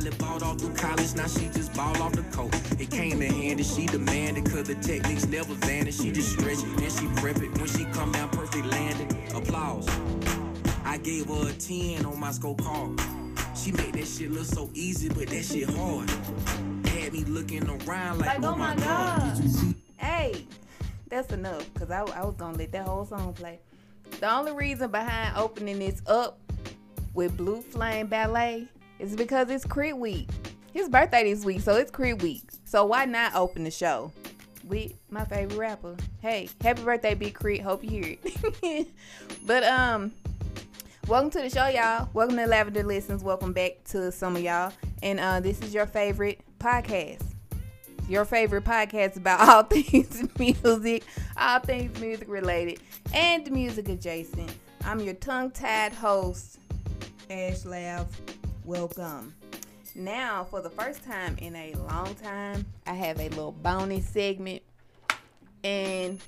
She volleyballed all through college, now she just ball off the coat. It came in handy, she demanded, cause the techniques never vanish. She just stretch it, then she prep it. When she come down, perfect landing. Applause. I gave her a 10 on my scorecard. She made that shit look so easy, but that shit hard. Had me looking around like, Like, oh, oh my God. Hey, that's enough. Cause I, I was gonna let that whole song play. The only reason behind opening this up with Blue Flame Ballet is because it's K.R.I.T. Week. His birthday this week, so it's K.R.I.T. Week. So why not open the show with my favorite rapper? Hey, happy birthday, Big Crit. Hope you hear it. but um, welcome to the show, y'all. Welcome to Lavender Listens. Welcome back to some of y'all. And uh, this is your favorite podcast your favorite podcast about all things music, all things music related, and the music adjacent. I'm your tongue tied host, Ash Lav. Welcome. Now, for the first time in a long time, I have a little bonus segment. And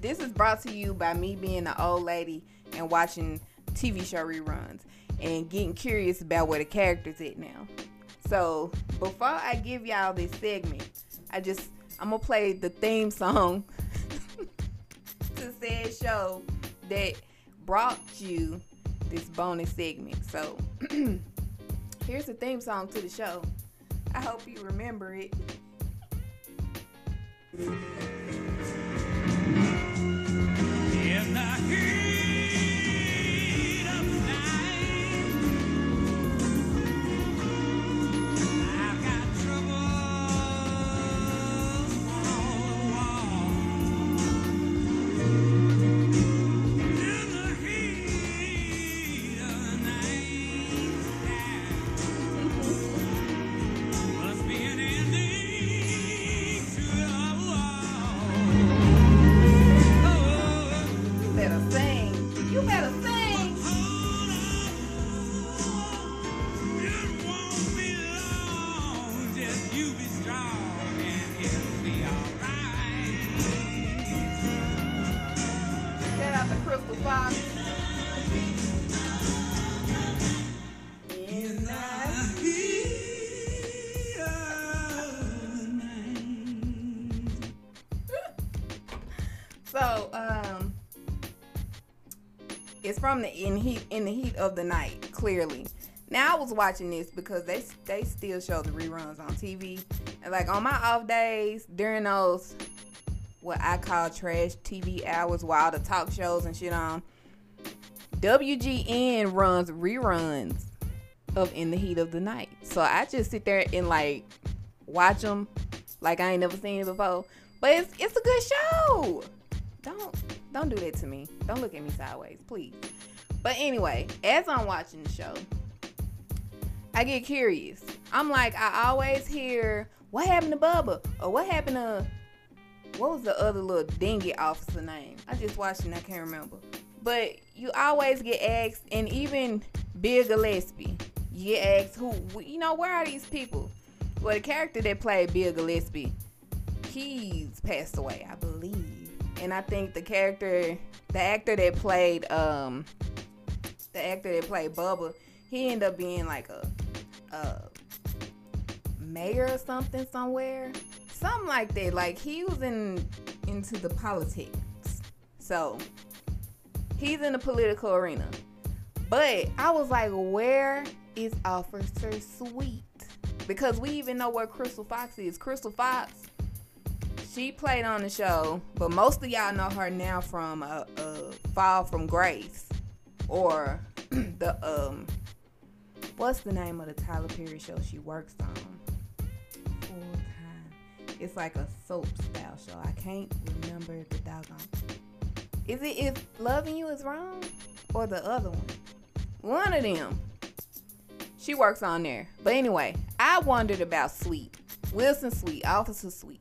this is brought to you by me being an old lady and watching TV show reruns and getting curious about where the characters at now. So before I give y'all this segment, I just I'm gonna play the theme song to said show that brought you this bonus segment. So here's the theme song to the show. I hope you remember it. In the heat the in heat in the heat of the night. Clearly, now I was watching this because they they still show the reruns on TV, and like on my off days during those what I call trash TV hours, while the talk shows and shit on, WGN runs reruns of In the Heat of the Night. So I just sit there and like watch them like I ain't never seen it before. But it's it's a good show. Don't don't do that to me. Don't look at me sideways, please. But anyway, as I'm watching the show, I get curious. I'm like, I always hear what happened to Bubba or what happened to what was the other little dingy officer name? I just watched and I can't remember. But you always get asked, and even Bill Gillespie, you get asked who, you know, where are these people? Well, the character that played Bill Gillespie, he's passed away, I believe. And I think the character, the actor that played, um, the actor that played Bubba, he ended up being like a, a mayor or something somewhere, something like that. Like he was in into the politics, so he's in the political arena. But I was like, where is Officer Sweet? Because we even know where Crystal Fox is. Crystal Fox, she played on the show, but most of y'all know her now from uh, uh, Fall from Grace or the um, what's the name of the Tyler Perry show she works on? Full time. It's like a soap style show. I can't remember the doggone. Is it if loving you is wrong or the other one? One of them. She works on there. But anyway, I wondered about Sweet. Wilson Sweet, Officer Sweet.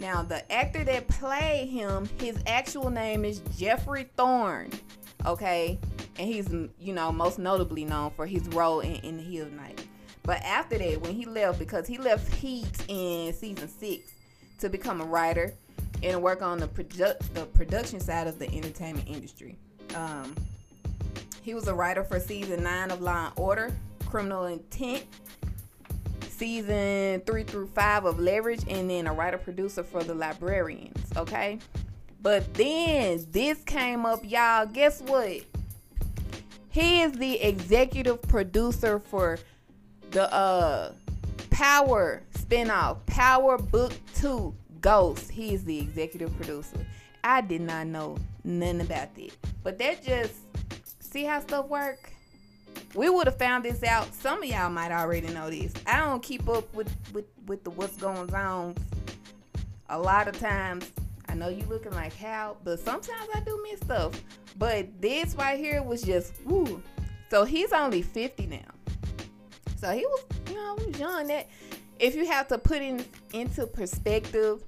Now, the actor that played him, his actual name is Geoffrey Thorne. Okay? And he's, you know, most notably known for his role in, in The of Night. But after that, when he left, because he left Heat in season six to become a writer and work on the, produ- the production side of the entertainment industry. Um, he was a writer for season nine of Law and Order, Criminal Intent, season three through five of Leverage, and then a writer producer for The Librarians. Okay, but then this came up, y'all. Guess what? He is the executive producer for the uh Power spinoff, Power Book Two, Ghost. He is the executive producer. I did not know nothing about that, but that just see how stuff work we would have found this out. Some of y'all might already know this. I don't keep up with with with the what's going on. A lot of times, I know you looking like how, but sometimes I do miss stuff. But this right here was just woo. So he's only 50 now. So he was, you know, was young. That if you have to put in into perspective,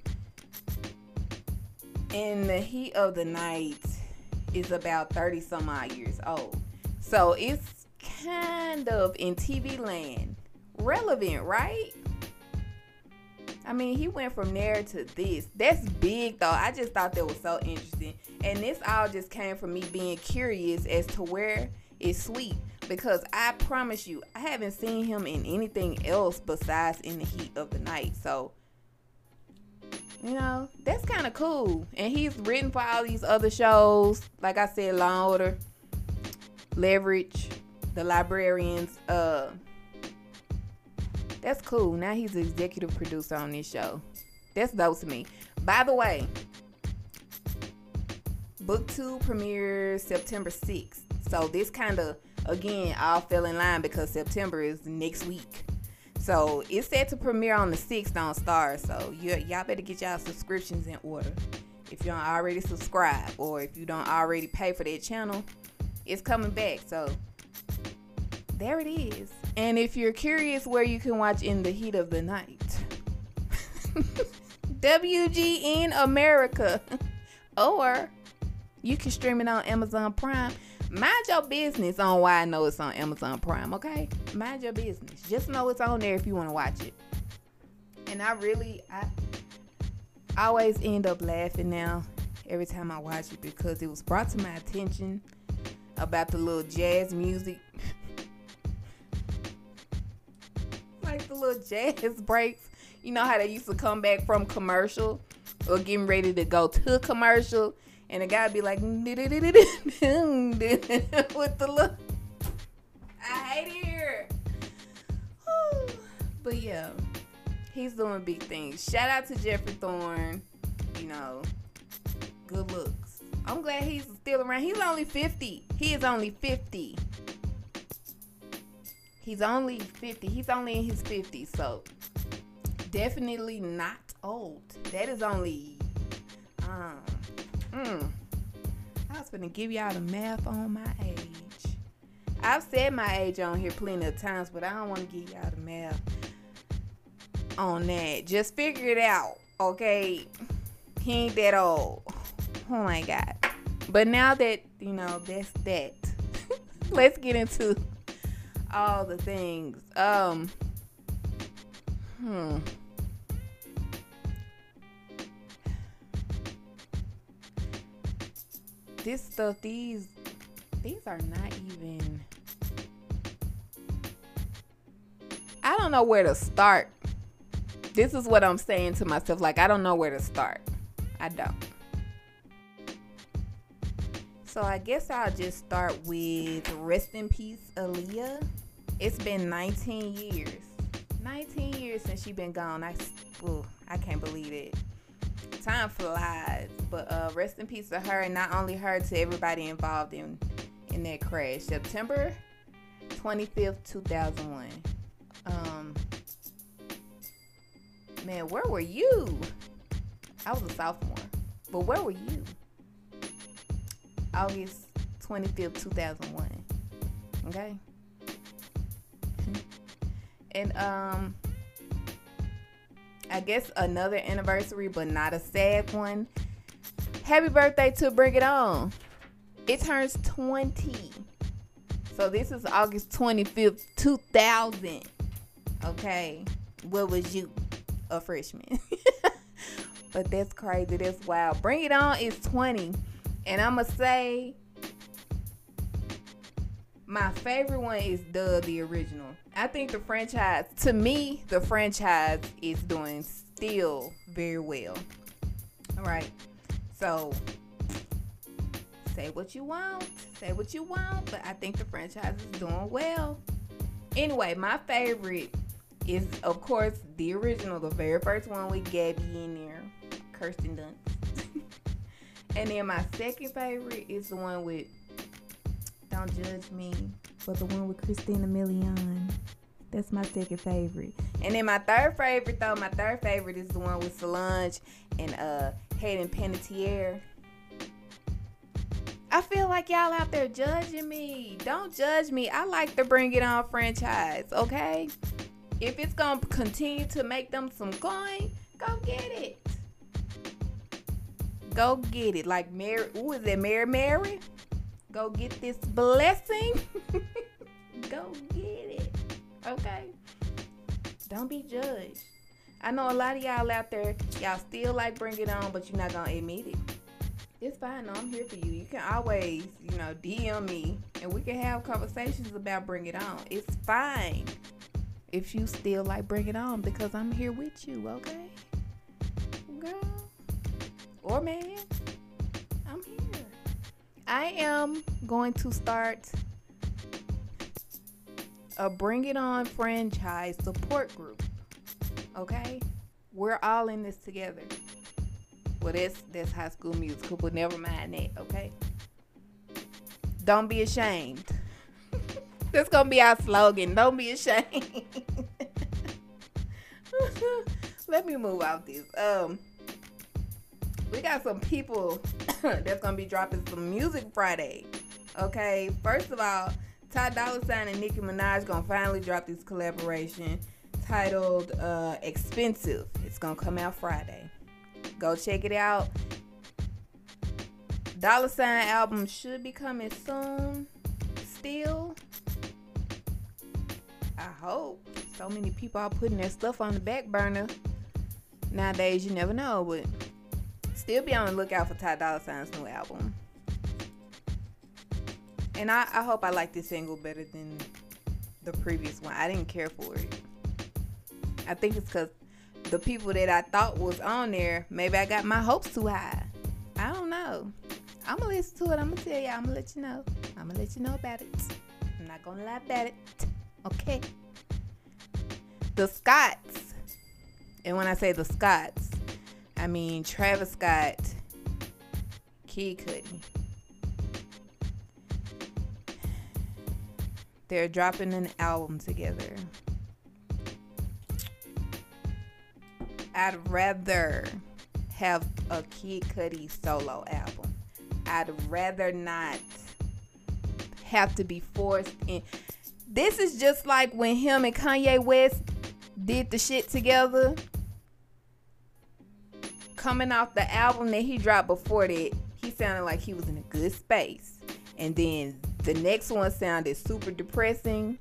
in the heat of the night is about 30 some odd years old. So it's kind of in TV land relevant, right? I mean, he went from there to this. That's big, though. I just thought that was so interesting. And this all just came from me being curious as to where is Sweet. Because I promise you, I haven't seen him in anything else besides in the heat of the night. So, you know, that's kind of cool. And he's written for all these other shows. Like I said, Law Order, Leverage, the librarians. Uh, that's cool. Now he's the executive producer on this show. That's dope to me. By the way, book two premieres September 6th. So this kind of again all fell in line because September is next week. So it's set to premiere on the 6th on Star. So you, y'all better get y'all subscriptions in order. If you don't already subscribe or if you don't already pay for that channel, it's coming back. So there it is. And if you're curious where you can watch In the Heat of the Night, WGN America, or you can stream it on Amazon Prime. Mind your business on why I know it's on Amazon Prime, okay? Mind your business. Just know it's on there if you want to watch it. And I really, I always end up laughing now every time I watch it because it was brought to my attention about the little jazz music like the little jazz breaks. You know how they used to come back from commercial or getting ready to go to commercial, and the guy be like with the look. I hate it here. But yeah, he's doing big things. Shout out to Geoffrey Thorne. You know, good looks. I'm glad he's still around. He's only 50. He is only 50. He's only 50. He's only in his 50s, so definitely not old. That is only um mm, I was gonna give y'all the math on my age. I've said my age on here plenty of times, but I don't want to give y'all the math on that. Just figure it out, okay? He ain't that old. Oh my god. But now that you know that's that, let's get into all the things. Um, hmm. This stuff, these, these are not even. I don't know where to start. This is what I'm saying to myself. Like, I don't know where to start. I don't. So I guess I'll just start with rest in peace, Aaliyah. It's been 19 years. 19 years since she's been gone. I, ooh, I can't believe it. Time flies. But uh, rest in peace to her, and not only her, to everybody involved in in that crash. September 25th, 2001. Um, man, where were you? I was a sophomore, but where were you? August 25th, 2001. Okay? And um I guess another anniversary, but not a sad one. Happy birthday to Bring It On. It turns 20. So this is August 25th, 2000. Okay. What was you? A freshman. but that's crazy. That's wild. Bring It On is 20. And I'm going to say my favorite one is the the original. I think the franchise, to me, the franchise is doing still very well. All right. So say what you want, say what you want, but I think the franchise is doing well. Anyway, my favorite is of course the original, the very first one with Gabby in there, Kirsten Dunst. And then my second favorite is the one with Don't Judge Me, but the one with Christina Milian. That's my second favorite. And then my third favorite though, my third favorite is the one with Solange and uh Hayden Panettiere. I feel like y'all out there judging me. Don't judge me. I like the Bring It On franchise, okay? If it's gonna continue to make them some coin, go get it. Go get it. Like Mary, who is it? Mary Mary? Go get this blessing. go get it. Okay? Don't be judged. I know a lot of y'all out there, y'all still like Bring It On, but you're not gonna admit it. It's fine. No, I'm here for you. You can always, you know, DM me and we can have conversations about Bring It On. It's fine if you still like Bring It On because I'm here with you, okay? Girl or man, I'm here. I am going to start a Bring It On franchise support group. Okay? We're all in this together. Well, that's that's high school musical, but never mind that, okay? Don't be ashamed. that's gonna be our slogan. Don't be ashamed. Let me move out this. Um we got some people that's gonna be dropping some music Friday. Okay, first of all, Ty Dolla Sign and Nicki Minaj gonna finally drop this collaboration titled uh, "Expensive." It's gonna come out Friday. Go check it out. Dolla Sign album should be coming soon. Still, I hope. So many people are putting their stuff on the back burner nowadays. You never know, but still be on the lookout for Ty Dolla Sign's new album. And I, I hope I like this single better than the previous one. I didn't care for it. I think it's because the people that I thought was on there, maybe I got my hopes too high. I don't know. I'm gonna listen to it. I'm gonna tell y'all. I'm gonna let you know. I'm gonna let you know about it. I'm not gonna lie about it. Okay. The Scotts. and when I say the Scotts, I mean Travis Scott, Kid Cudi. They're dropping an album together. I'd rather have a Kid Cudi solo album. I'd rather not have to be forced in. This is just like when him and Kanye West did the shit together. Coming off the album that he dropped before that, he sounded like he was in a good space. And then the next one sounded super depressing.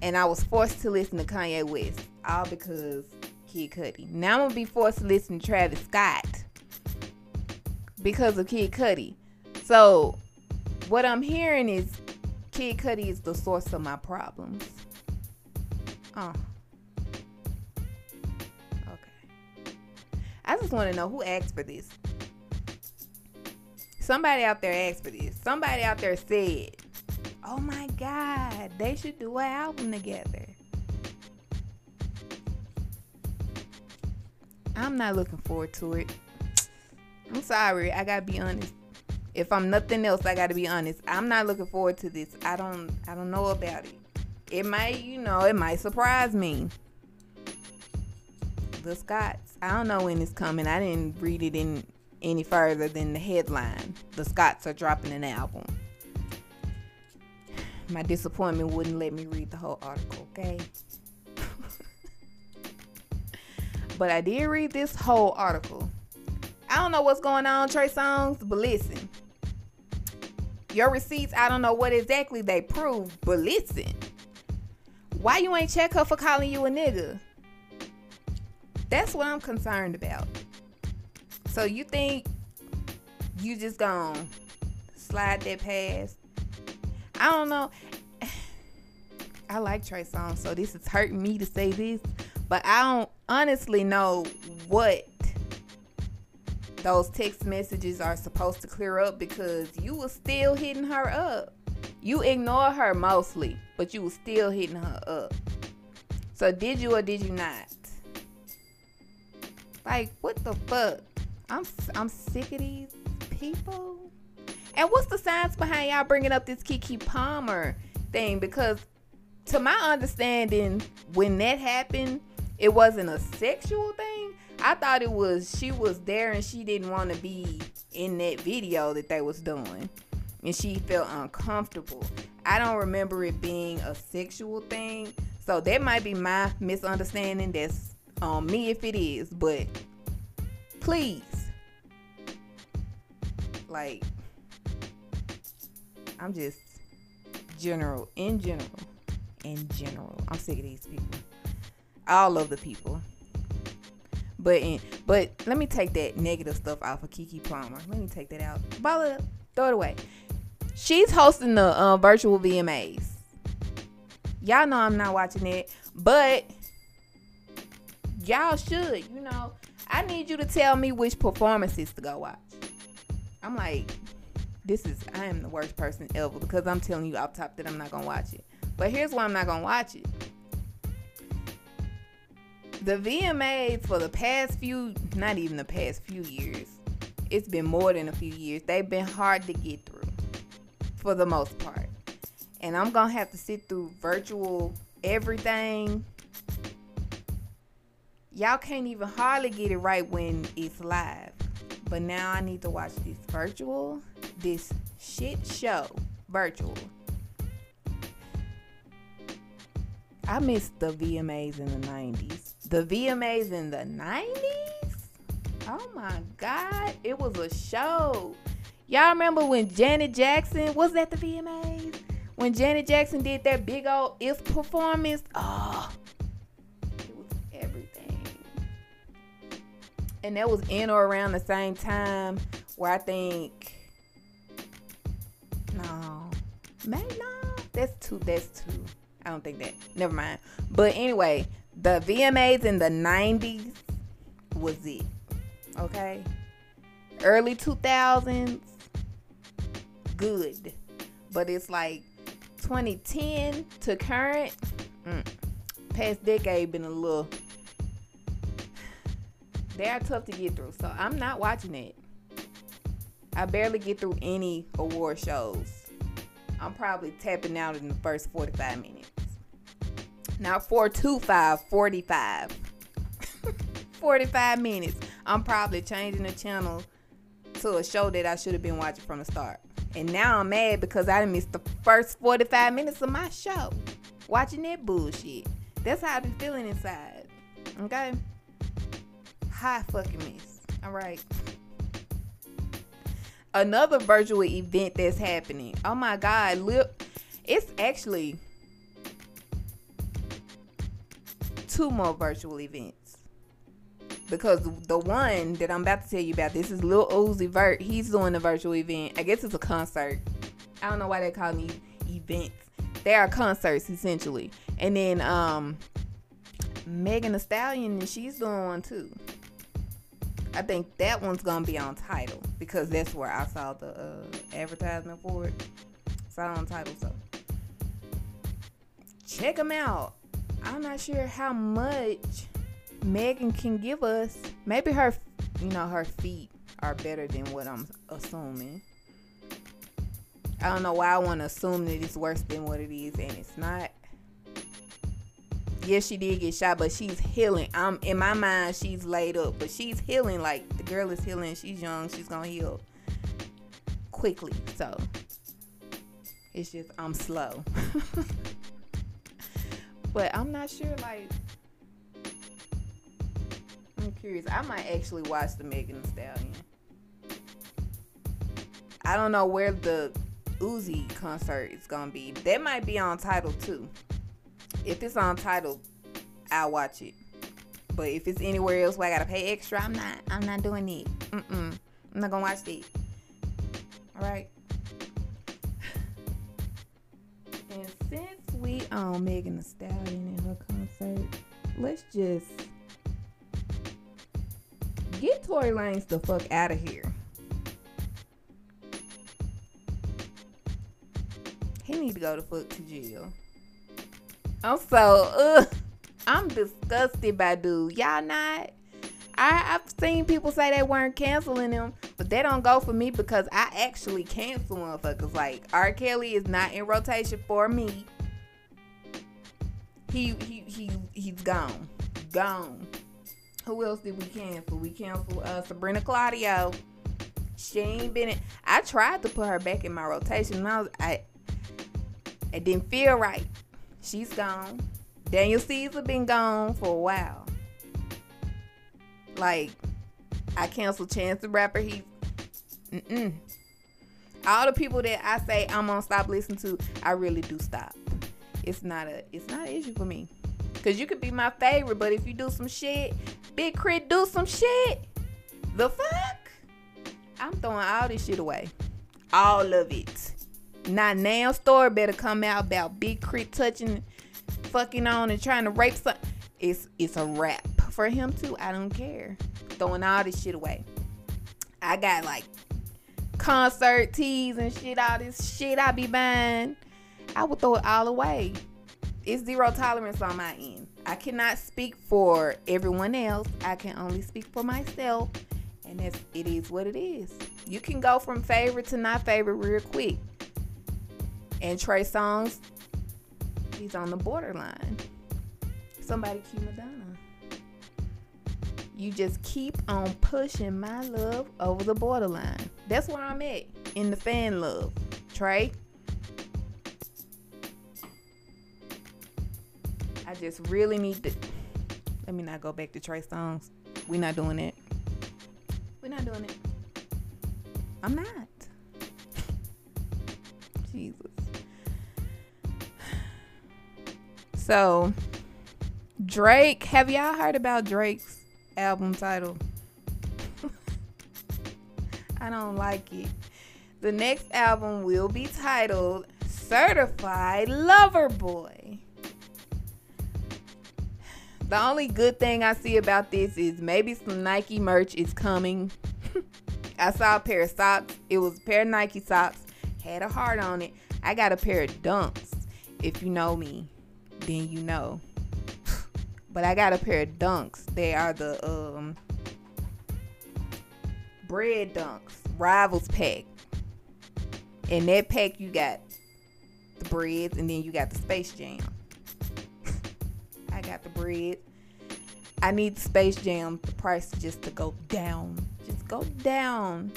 And I was forced to listen to Kanye West. All because Kid Cudi. Now I'm gonna be forced to listen to Travis Scott because of Kid Cudi. So what I'm hearing is Kid Cudi is the source of my problems. Oh. I just want to know who asked for this. Somebody out there asked for this. Somebody out there said, "Oh my God, they should do an album together." I'm not looking forward to it. I'm sorry, I gotta be honest. If I'm nothing else, I gotta be honest. I'm not looking forward to this. I don't I don't know about it. It might, you know, it might surprise me. The Scotts. I don't know when it's coming. I didn't read it in any further than the headline. The Scotts are dropping an album. my disappointment wouldn't let me read the whole article, okay? but I did read this whole article. I don't know what's going on, Trey Songz, but listen. Your receipts, I don't know what exactly they prove, but listen. Why you ain't check her for calling you a nigga? That's what I'm concerned about. So you think you just gonna slide that past? I don't know. I like Trey Songz, so this is hurting me to say this, but I don't honestly know what those text messages are supposed to clear up because you were still hitting her up. You ignore her mostly, but you were still hitting her up. So did you or did you not? Like what the fuck? I'm I'm sick of these people. And what's the science behind y'all bringing up this Keke Palmer thing? Because to my understanding, when that happened, it wasn't a sexual thing. I thought it was she was there and she didn't want to be in that video that they was doing. And she felt uncomfortable. I don't remember it being a sexual thing. So that might be my misunderstanding. That's on me if it is. But please. Like I'm just general in general. In general. I'm sick of these people. All of the people. But in, but let me take that negative stuff off of Keke Palmer. Let me take that out. Ball it up. Throw it away. She's hosting the uh, virtual VMAs. Y'all know I'm not watching it, but y'all should. You know, I need you to tell me which performances to go watch. I'm like, this is I am the worst person ever because I'm telling you off top that I'm not gonna watch it. But here's why I'm not gonna watch it the VMAs for the past few, not even the past few years, it's been more than a few years. They've been hard to get through for the most part. And I'm to have to sit through virtual everything. Y'all can't even hardly get it right when it's live. But now I need to watch this virtual, this shit show virtual. I missed the VMAs in the 90s the VMAs in the 90s? Oh my God. It was a show. Y'all remember when Janet Jackson was at the VMAs? When Janet Jackson did that big old If performance? Oh, And that was in or around the same time where I think, no, maybe no, that's too, that's two. I don't think that. Never mind. But anyway, the VMAs in the 90s was it. Okay? Early 2000s, good. But it's like 2010 to current, mm, past decade been a little. They are tough to get through. So I'm not watching it. I barely get through any award shows. I'm probably tapping out in the first 45 minutes. Not 425, 45. 45 minutes. I'm probably changing the channel to a show that I should have been watching from the start. And now I'm mad because I missed the first 45 minutes of my show. Watching that bullshit. That's how I've been feeling inside. Okay? High fucking miss. Alright. Another virtual event that's happening. Oh my god, look. It's actually two more virtual events. Because the one that I'm about to tell you about, this is Lil Uzi Vert. He's doing a virtual event. I guess it's a concert. I don't know why they call these events. They are concerts essentially. And then um Megan Thee Stallion, and she's doing one too. I think that one's gonna be on Tidal because that's where I saw the uh, advertisement for it. It on Tidal, so check them out. I'm not sure how much Megan can give us. Maybe her, you know, her feet are better than what I'm assuming. I don't know why I want to assume that it's worse than what it is, and it's not. Yes, she did get shot, but she's healing. I'm in my mind, she's laid up, but she's healing. Like the girl is healing. She's young. She's gonna heal quickly. So It's just I'm slow. but I'm not sure like I'm curious. I might actually watch the Megan Thee Stallion. I don't know where the Uzi concert is gonna be. That might be on Tidal too. If it's on Tidal, I'll watch it. But if it's anywhere else where I gotta pay extra, I'm not. I'm not doing it. Mm-mm. I'm not gonna watch it. All right. And since we on Megan Thee Stallion and her concert, let's just get Tory Lanez the fuck out of here. He need to go to fuck to jail. I'm so ugh. I'm disgusted by dude. Y'all not? I, I've seen people say they weren't canceling him, but they don't go for me because I actually cancel motherfuckers. Like R. Kelly is not in rotation for me. He he he he's gone. Gone. Who else did we cancel? We canceled uh, Sabrina Claudio. She ain't been in. I tried to put her back in my rotation. And I was I. It didn't feel right. She's gone. Daniel Caesar been gone for a while. Like, I canceled Chance the Rapper. He, mm-mm. All the people that I say I'm gonna stop listening to, I really do stop. It's not a, it's not an issue for me. Cause you could be my favorite, but if you do some shit, Big K.R.I.T. do some shit. The fuck? I'm throwing all this shit away. All of it. Not now story better come out about Big K.R.I.T. touching, fucking on and trying to rape some. It's it's a wrap for him too. I don't care. Throwing all this shit away. I got like concert tees and shit, all this shit I be buying. I would throw it all away. It's zero tolerance on my end. I cannot speak for everyone else. I can only speak for myself. And that's it is what it is. You can go from favorite to not favorite real quick. And Trey Songz, he's on the borderline. Somebody cue Madonna. You just keep on pushing my love over the borderline. That's where I'm at in the fan love. Trey. I just really need to. Let me not go back to Trey Songz. We're not doing it. We're not doing it. I'm not. So, Drake, have y'all heard about Drake's album title? I don't like it. The next album will be titled Certified Lover Boy. The only good thing I see about this is maybe some Nike merch is coming. I saw a pair of socks. It was a pair of Nike socks, had a heart on it. I got a pair of dunks. If you know me, then you know. but I got a pair of dunks. They are the um bread dunks, rivals pack. In that pack you got the breads and then you got the space jam. I got the bread. I need the space jam the price just to go down. Just go down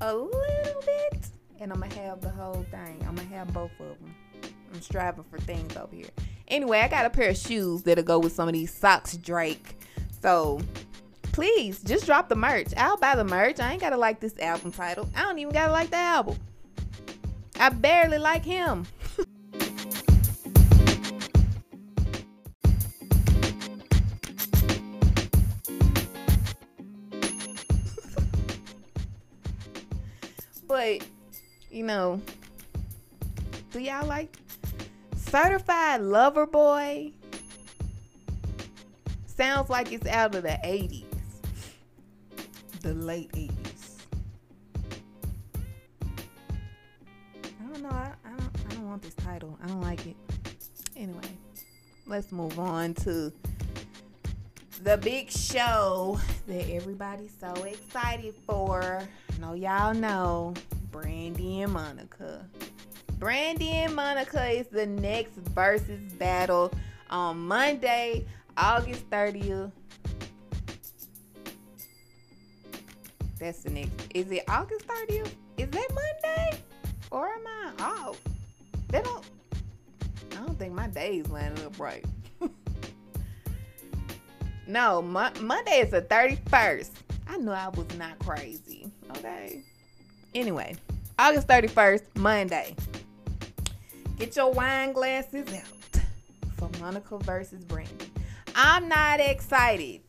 a little bit. And I'm gonna have the whole thing. I'm gonna have both of them. I'm striving for things over here. Anyway, I got a pair of shoes that'll go with some of these socks, Drake. So please just drop the merch. I'll buy the merch. I ain't gotta like this album title. I don't even gotta like the album. I barely like him. but you know, do y'all like Certified Lover Boy? Sounds like it's out of the 80s. The late 80s. I don't know. I, I, don't, I don't want this title. I don't like it. Anyway, let's move on to the big show that everybody's so excited for. I know y'all know Brandy and Monica. Brandy and Monica is the next Verzuz battle on Monday, August 30th. That's the next. Is it August 30th? Is that Monday? Or am I off? They don't. I don't think my days lining up right. no, Mo- Monday is the thirty first. I knew I was not crazy. Okay. Anyway, August thirty first, Monday. Get your wine glasses out for Monica versus Brandy. I'm not excited.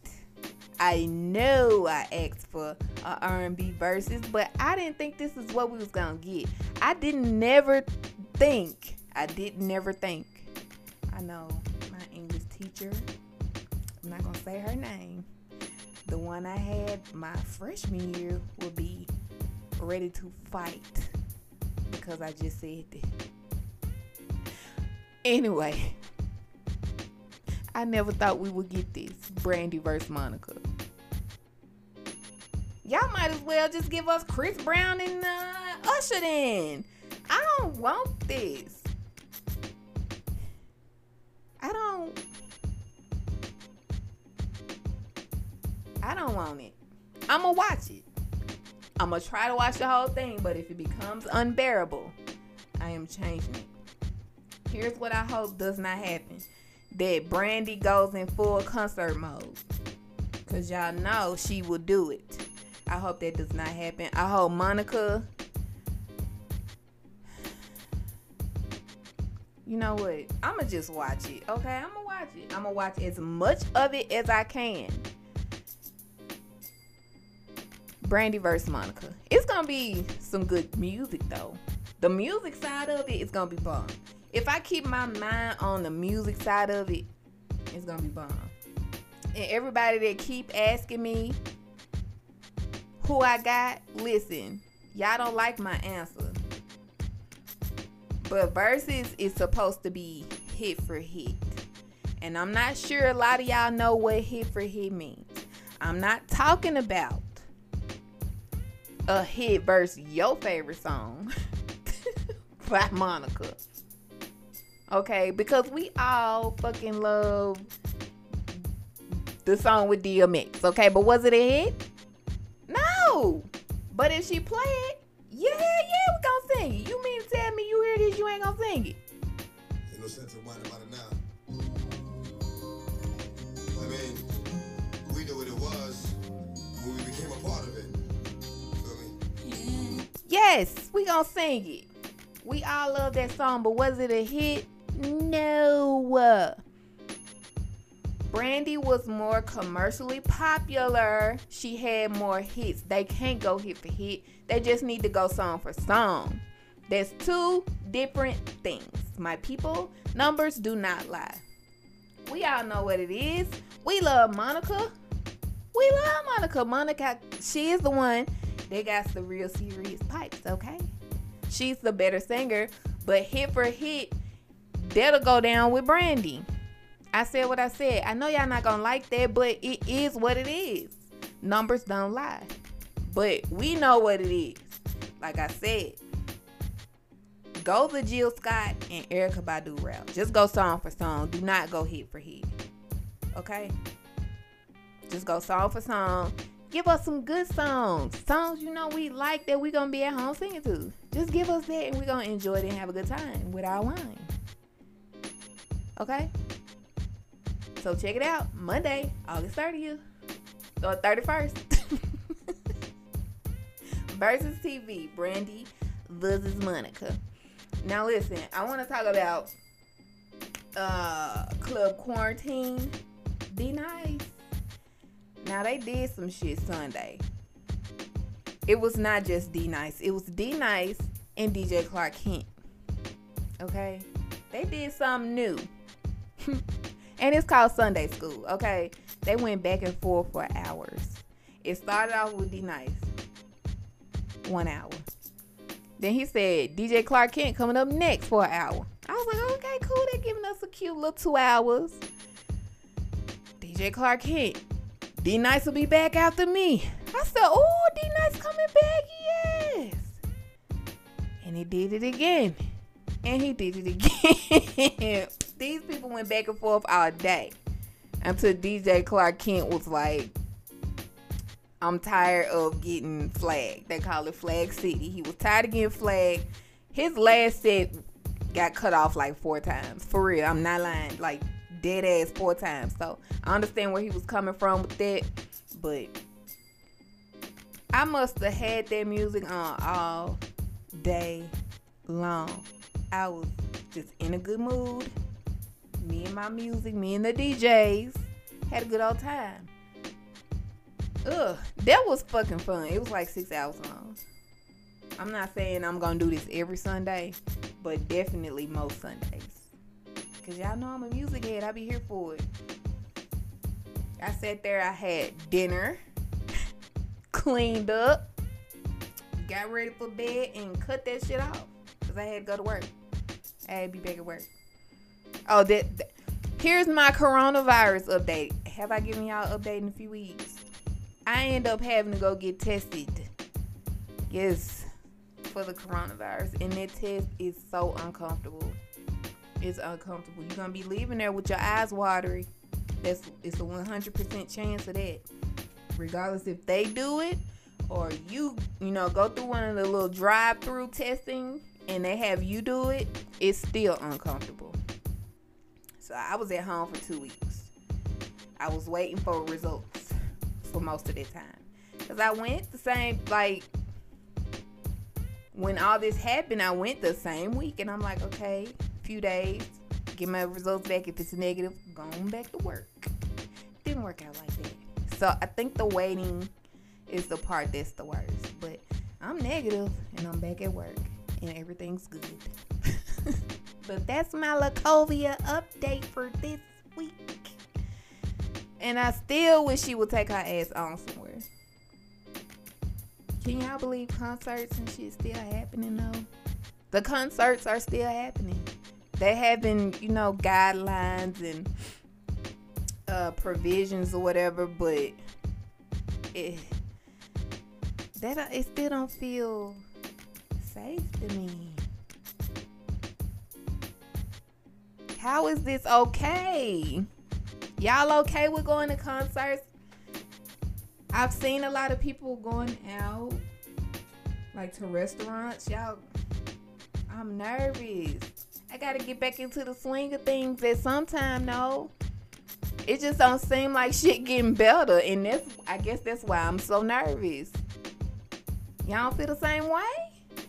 I know I asked for a R&B Verzuz, but I didn't think this is what we was gonna get. I didn't never think. I did never think. I know my English teacher. I'm not gonna say her name. The one I had my freshman year will be ready to fight because I just said that. Anyway, I never thought we would get this Brandy versus Monica. Y'all might as well just give us Chris Brown and uh, Usher then. I don't want this. I don't. I don't want it. I'ma watch it. I'ma try to watch the whole thing, but if it becomes unbearable, I am changing it. Here's what I hope does not happen that Brandy goes in full concert mode. Cause y'all know she will do it. I hope that does not happen. I hope Monica. You know what? I'ma just watch it. Okay, I'ma watch it. I'ma watch as much of it as I can. Brandy versus Monica. It's gonna be some good music though. The music side of it is gonna be bomb. If I keep my mind on the music side of it, it's gonna be bomb. And everybody that keep asking me who I got, listen, y'all don't like my answer. But Verzuz is supposed to be hit for hit. And I'm not sure a lot of y'all know what hit for hit means. I'm not talking about a hit versus your favorite song by Monica. Okay, because we all fucking love the song with DMX. Okay, but was it a hit? No. But if she play it, yeah, yeah, we gonna sing it. You mean to tell me you hear this, you ain't gonna sing it? Ain't no sense in whining about it now. I mean, we knew what it was when we became a part of it. Feel me? Yes, we gonna sing it. We all love that song, but was it a hit? No. Brandy was more commercially popular. She had more hits. They can't go hit for hit. They just need to go song for song. There's two different things. My people, numbers do not lie. We all know what it is. We love Monica. We love Monica. Monica, she is the one that got the real serious pipes, okay? She's the better singer, but hit for hit, that'll go down with Brandy. I said what I said. I know y'all not gonna like that, but it is what it is. Numbers don't lie. But we know what it is. Like I said, go the Jill Scott and Erykah Badu route. Just go song for song. Do not go hit for hit. Okay? Just go song for song. Give us some good songs. Songs you know we like that we gonna be at home singing to. Just give us that and we gonna enjoy it and have a good time with our wine. Okay? So check it out. Monday, August 30th. Or 31st. Verzuz TV, Brandy versus Monica. Now listen, I want to talk about uh Club Quarantine. D Nice. Now they did some shit Sunday. It was not just D Nice. It was D Nice and DJ Clark Kent. Okay? They did something new. and it's called Sunday School. Okay? They went back and forth for hours. It started off with D Nice. One hour. Then he said DJ Clark Kent coming up next for an hour. I was like, okay, cool. They're giving us a cute little two hours. DJ Clark Kent. D Nice will be back after me. I said, oh, D Nice coming back, yes. And he did it again. And he did it again. These people went back and forth all day until DJ Clark Kent was like, I'm tired of getting flagged. They call it Flag City. He was tired of getting flagged. His last set got cut off like four times. For real, I'm not lying. Like dead ass four times. So I understand where he was coming from with that, but I must have had that music on all day long. I was just in a good mood. Me and my music, me and the DJs had a good old time. Ugh, that was fucking fun. It was like six hours long. I'm not saying I'm gonna do this every Sunday, but definitely most Sundays. Cause y'all know I'm a music head. I be here for it. I sat there, I had dinner, cleaned up, got ready for bed, and cut that shit off. Cause I had to go to work. I had to be back at work. Oh, that, that here's my coronavirus update. Have I given y'all an update in a few weeks? I end up having to go get tested. Yes, for the coronavirus, and that test is so uncomfortable. It's uncomfortable. You're gonna be leaving there with your eyes watery. That's it's a 100% chance of that. Regardless if they do it or you, you know, go through one of the little drive-through testing and they have you do it, it's still uncomfortable. So I was at home for two weeks. I was waiting for results for most of that time. Cause I went the same like when all this happened, I went the same week and I'm like, okay, few days, get my results back. If it's negative, going back to work. Didn't work out like that. So I think the waiting is the part that's the worst. But I'm negative and I'm back at work and everything's good. But that's my Lacovia update for this week. And I still wish she would take her ass on somewhere. Can y'all believe concerts and shit still happening though? The concerts are still happening. They having, you know, guidelines and uh, provisions or whatever, but it that it still don't feel safe to me. How is this okay? Y'all okay with going to concerts? I've seen a lot of people going out, like to restaurants. Y'all, I'm nervous. I gotta get back into the swing of things at some time, no. It just don't seem like shit getting better, and that's I guess that's why I'm so nervous. Y'all feel the same way?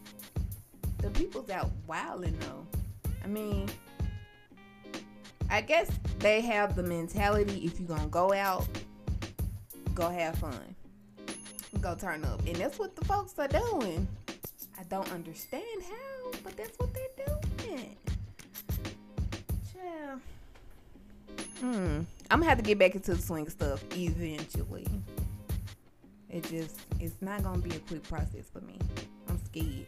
The people's out wilding though. I mean, I guess they have the mentality if you're gonna go out, go have fun. Go turn up. And that's what the folks are doing. I don't understand how, but that's what they're doing. Yeah. Hmm. I'm gonna have to get back into the swing stuff eventually. It just it's not gonna be a quick process for me. I'm scared.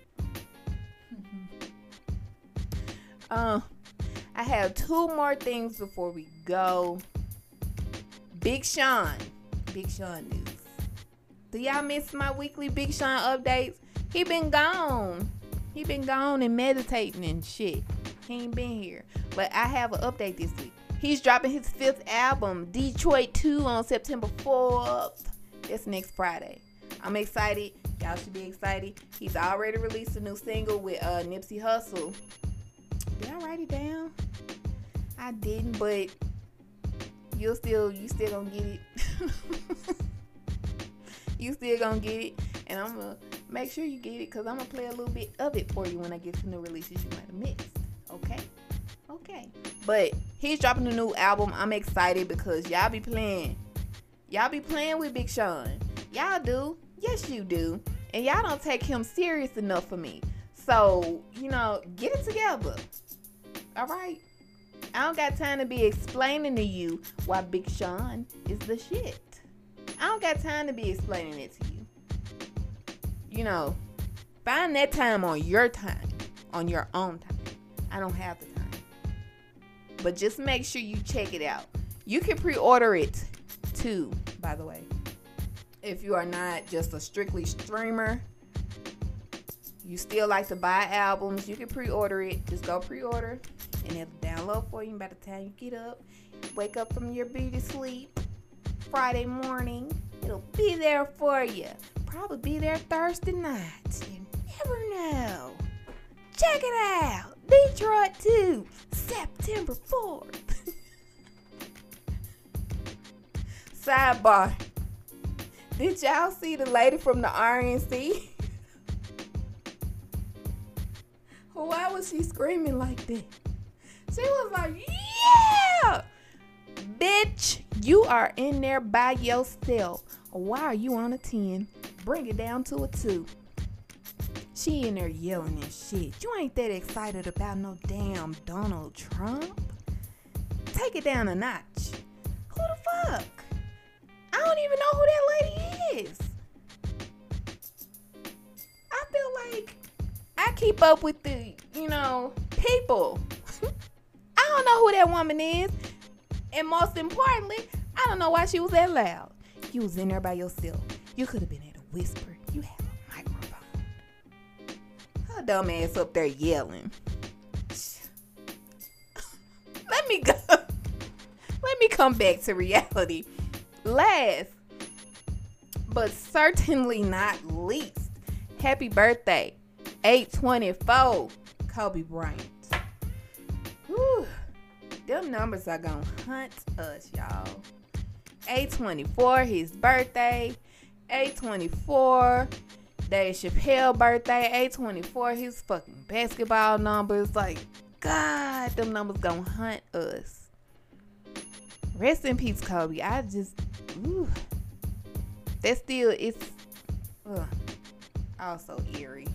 uh, I have two more things before we go. Big Sean. Big Sean news. Do y'all miss my weekly Big Sean updates? He been gone. He been gone and meditating and shit. He ain't been here. But I have an update this week. He's dropping his fifth album, Detroit 2, on September 4th. That's next Friday. I'm excited. Y'all should be excited. He's already released a new single with uh, Nipsey Hussle. Did I write it down? I didn't, but you'll still you still gonna get it. you still gonna get it, and I'm gonna make sure you get it because I'm gonna play a little bit of it for you when I get to new releases you might have missed. Okay, okay. But he's dropping a new album. I'm excited because y'all be playing, y'all be playing with Big Sean. Y'all do, yes you do, and y'all don't take him serious enough for me. So you know, get it together. All right. I don't got time to be explaining to you why Big Sean is the shit. I don't got time to be explaining it to you. You know, find that time on your time, on your own time. I don't have the time. But just make sure you check it out. You can pre order it too, by the way. If you are not just a strictly streamer, you still like to buy albums, you can pre order it. Just go pre order and it'll download for you by the time you get up. Wake up from your beauty sleep Friday morning. It'll be there for you. Probably be there Thursday night. You never know. Check it out. Detroit 2, September 4th. Sidebar. Did y'all see the lady from the RNC? Why was she screaming like that? She was like, yeah! Bitch, you are in there by yourself. Why are you on a 10? Bring it down to a 2. She in there yelling and shit. You ain't that excited about no damn Donald Trump. Take it down a notch. Who the fuck? I don't even know who that lady is. I feel like I keep up with the, you know, people. I don't know who that woman is. And most importantly, I don't know why she was that loud. You was in there by yourself. You could have been at a whisper. You have a microphone. Her dumb ass up there yelling. Let me go. Let me come back to reality. Last, but certainly not least, happy birthday, 824, Kobe Bryant. Whew. Them numbers are gonna hunt us, y'all. 824, his birthday. 824, Dave Chappelle birthday. 824, his fucking basketball numbers. Like, God, them numbers gonna hunt us. Rest in peace, Kobe. I just, ooh, that still it's also eerie.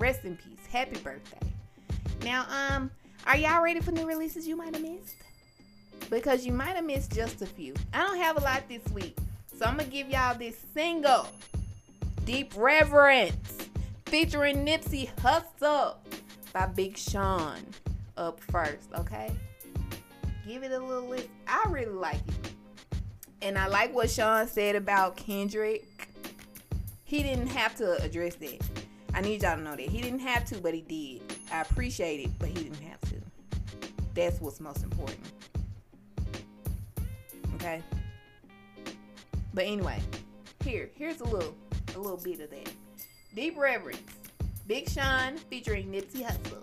Rest in peace. Happy birthday. Now, um, are y'all ready for new releases you might have missed? Because you might have missed just a few. I don't have a lot this week, so I'm gonna give y'all this single, "Deep Reverence," featuring Nipsey Hussle by Big Sean. Up first, okay? Give it a little listen. I really like it. And I like what Sean said about Kendrick. He didn't have to address that. I need y'all to know that. He didn't have to, but he did. I appreciate it, but he didn't have to. That's what's most important. Okay? But anyway, here, here's a little a little bit of that. Deep Reverence. Big Sean featuring Nipsey Hussle.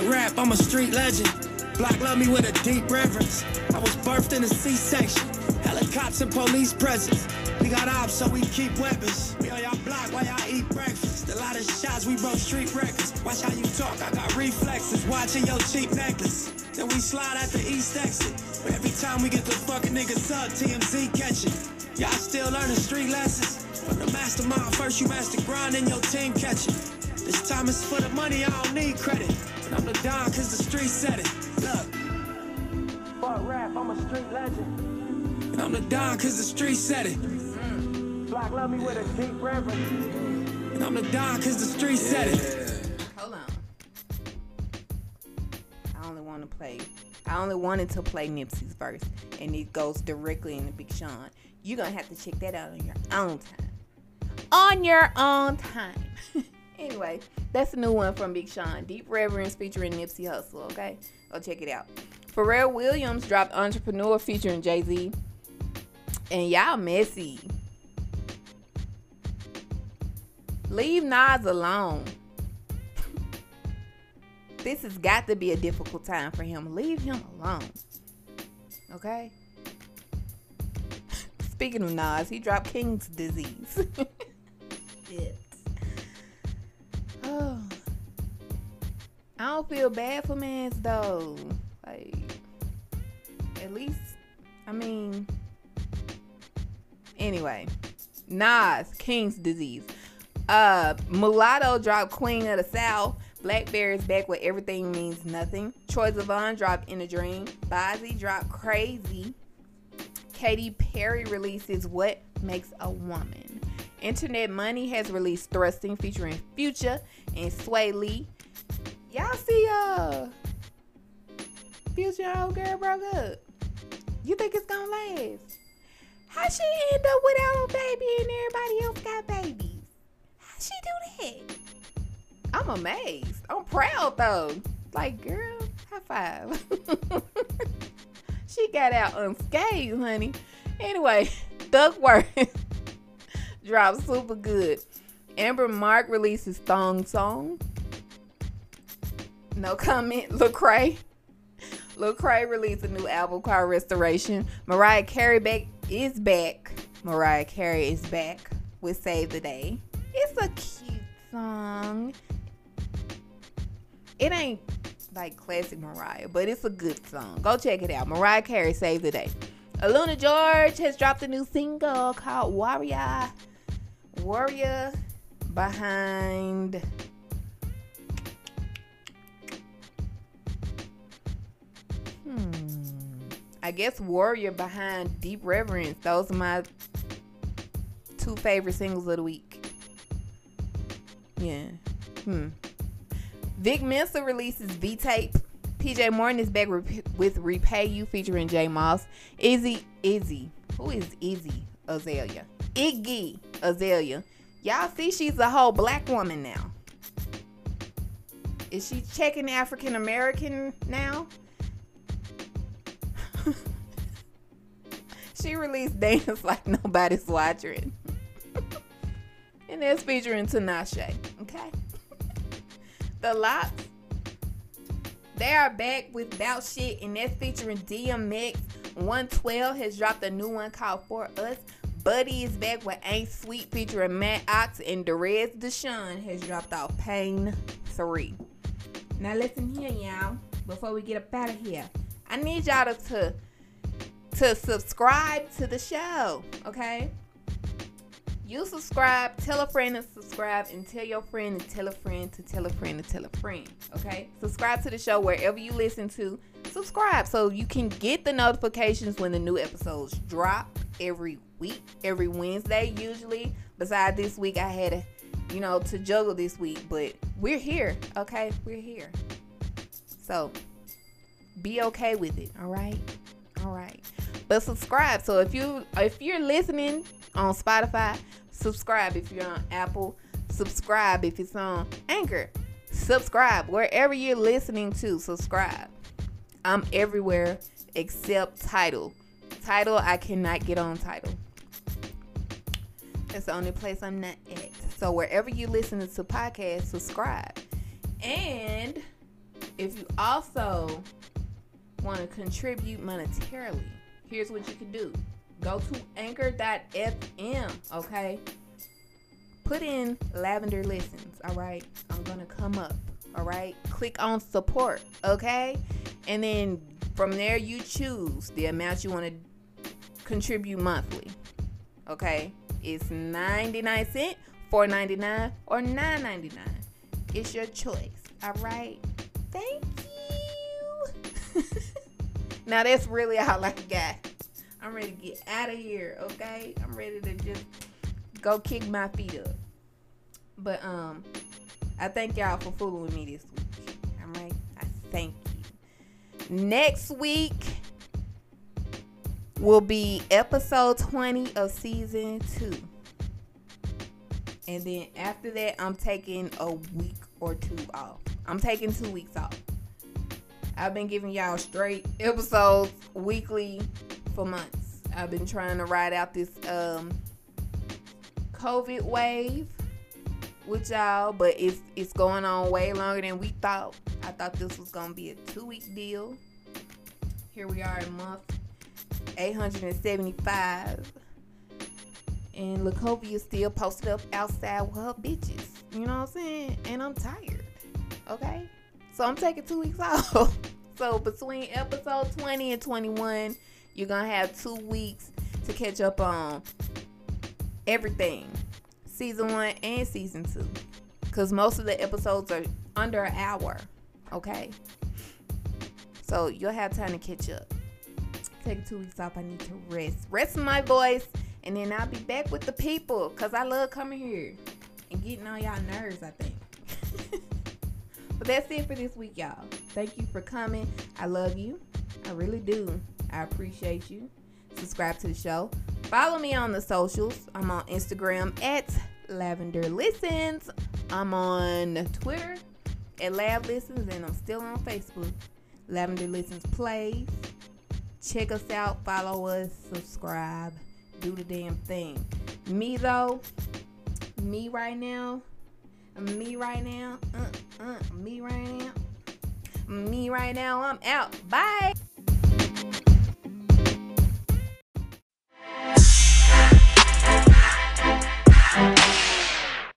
Fuck rap, I'm a street legend. Block love me with a deep reverence. I was birthed in a C-section. Helicopters and police presence. We got ops, so we keep weapons. We on y'all block while y'all eat breakfast. A lot of shots, we broke street records. Watch how you talk, I got reflexes. Watching your cheap necklace. Then we slide at the east exit. But every time we get the fucking niggas up, TMZ catching. Y'all still learning street lessons. From the mastermind, first you master grind and your team catching. This time it's for the money, I don't need credit. But I'm the Don cause the street said it. Look. Fuck rap, I'm a street legend. I'm the Don cause the street said it. Black love me with a deep reverence. And I'm the Don cause the street said it. Hold on. I only want to play. I only wanted to play Nipsey's verse, and it goes directly into Big Sean. You're gonna have to check that out on your own time. On your own time. anyway, that's a new one from Big Sean. Deep Reverence featuring Nipsey Hussle. Okay, go check it out. Pharrell Williams dropped Entrepreneur featuring Jay Z. And y'all messy. Leave Nas alone. this has got to be a difficult time for him. Leave him alone. Okay? Speaking of Nas, he dropped King's Disease. Shit. I don't feel bad for mans though. Like, at least, I mean, anyway, Nas, King's Disease. Uh, Mulatto dropped Queen of the South. Blackbear's back with Everything Means Nothing. Troye Sivan dropped In a Dream. Bozzy dropped Crazy. Katy Perry releases What Makes a Woman. Internet Money has released Thrusting featuring Future and Swae Lee. Y'all see uh Future old girl broke up. You think it's gonna last? How she end up without a baby and everybody else got babies? How she do that? I'm amazed. I'm proud though. Like, girl, high five. she got out unscathed, honey. Anyway, Duckwrth dropped super good. Amber Mark releases Thong Song. No comment. Lecrae. Lecrae released a new album called Restoration. Mariah Carey back is back. Mariah Carey is back with Save the Day. It's a cute song. It ain't like classic Mariah, but it's a good song. Go check it out. Mariah Carey Save the Day. Aluna George has dropped a new single called Warrior. Warrior behind Hmm. I guess Warrior behind Deep Reverence. Those are my two favorite singles of the week. Yeah. Hmm. Vic Mensa releases V Tape. PJ Morton is back with Repay You featuring J Moss. Izzy, Izzy. Who is Izzy Azalea? Iggy Azalea. Y'all see she's a whole black woman now. Is she checking African American now? she released Dance Like Nobody's Watching. and that's featuring Tinashe. Okay? the Lox. They are back with Bout Shit, and that's featuring DMX. 112 has dropped a new one called For Us. Buddy is back with Ain't Sweet featuring Matt Ox, and Derez De'Shon has dropped off Pain 3. Now listen here, y'all. Before we get up out of here, I need y'all to to subscribe to the show, okay? You subscribe, tell a friend to subscribe, and tell your friend to tell a friend to tell a friend to tell a friend, okay? Subscribe to the show wherever you listen to. Subscribe so you can get the notifications when the new episodes drop every week, every Wednesday usually. Besides this week, I had you know, to juggle this week, but we're here, okay? We're here. So be okay with it, all right? All right. But subscribe. So if you if you're listening on Spotify, subscribe if you're on Apple, subscribe if it's on Anchor. Subscribe wherever you're listening to, subscribe. I'm everywhere except Tidal. Tidal, I cannot get on Tidal. That's the only place I'm not at. So wherever you listen to podcasts, subscribe. And if you also want to contribute monetarily, here's what you can do go to anchor.fm, okay? Put in lavender listens, all right? I'm gonna come up, all right? Click on support, okay? And then from there, you choose the amount you want to contribute monthly, okay? It's 99 cent, 4.99, or 9.99. It's your choice, all right? Thank you. now that's really all I got. I'm ready to get out of here, okay? I'm ready to just go kick my feet up. But um I thank y'all for fooling with me this week. Alright? I thank you. Next week will be episode 20 of season two. And then after that, I'm taking a week or two off. I'm taking two weeks off. I've been giving y'all straight episodes weekly for months. I've been trying to ride out this um COVID wave with y'all, but it's it's going on way longer than we thought. I thought this was gonna be a two week deal. Here we are in month 875. And Lacovia still posted up outside with her bitches. You know what I'm saying? And I'm tired. Okay? So I'm taking two weeks off. so between episode 20 and 21, you're going to have two weeks to catch up on everything season one and season two. Because most of the episodes are under an hour. Okay? So you'll have time to catch up. Take two weeks off. I need to rest. Rest my voice. And then I'll be back with the people. Because I love coming here and getting on y'all nerves, I think. but that's it for this week, y'all. Thank you for coming. I love you. I really do. I appreciate you. Subscribe to the show. Follow me on the socials. I'm on Instagram at Lavender Listens. I'm on Twitter at Lab Listens, and I'm still on Facebook. Lavender Listens Plays. Check us out, follow us, subscribe, do the damn thing. Me though, me right now, me right now, uh, uh, me right now, me right now, I'm out. Bye.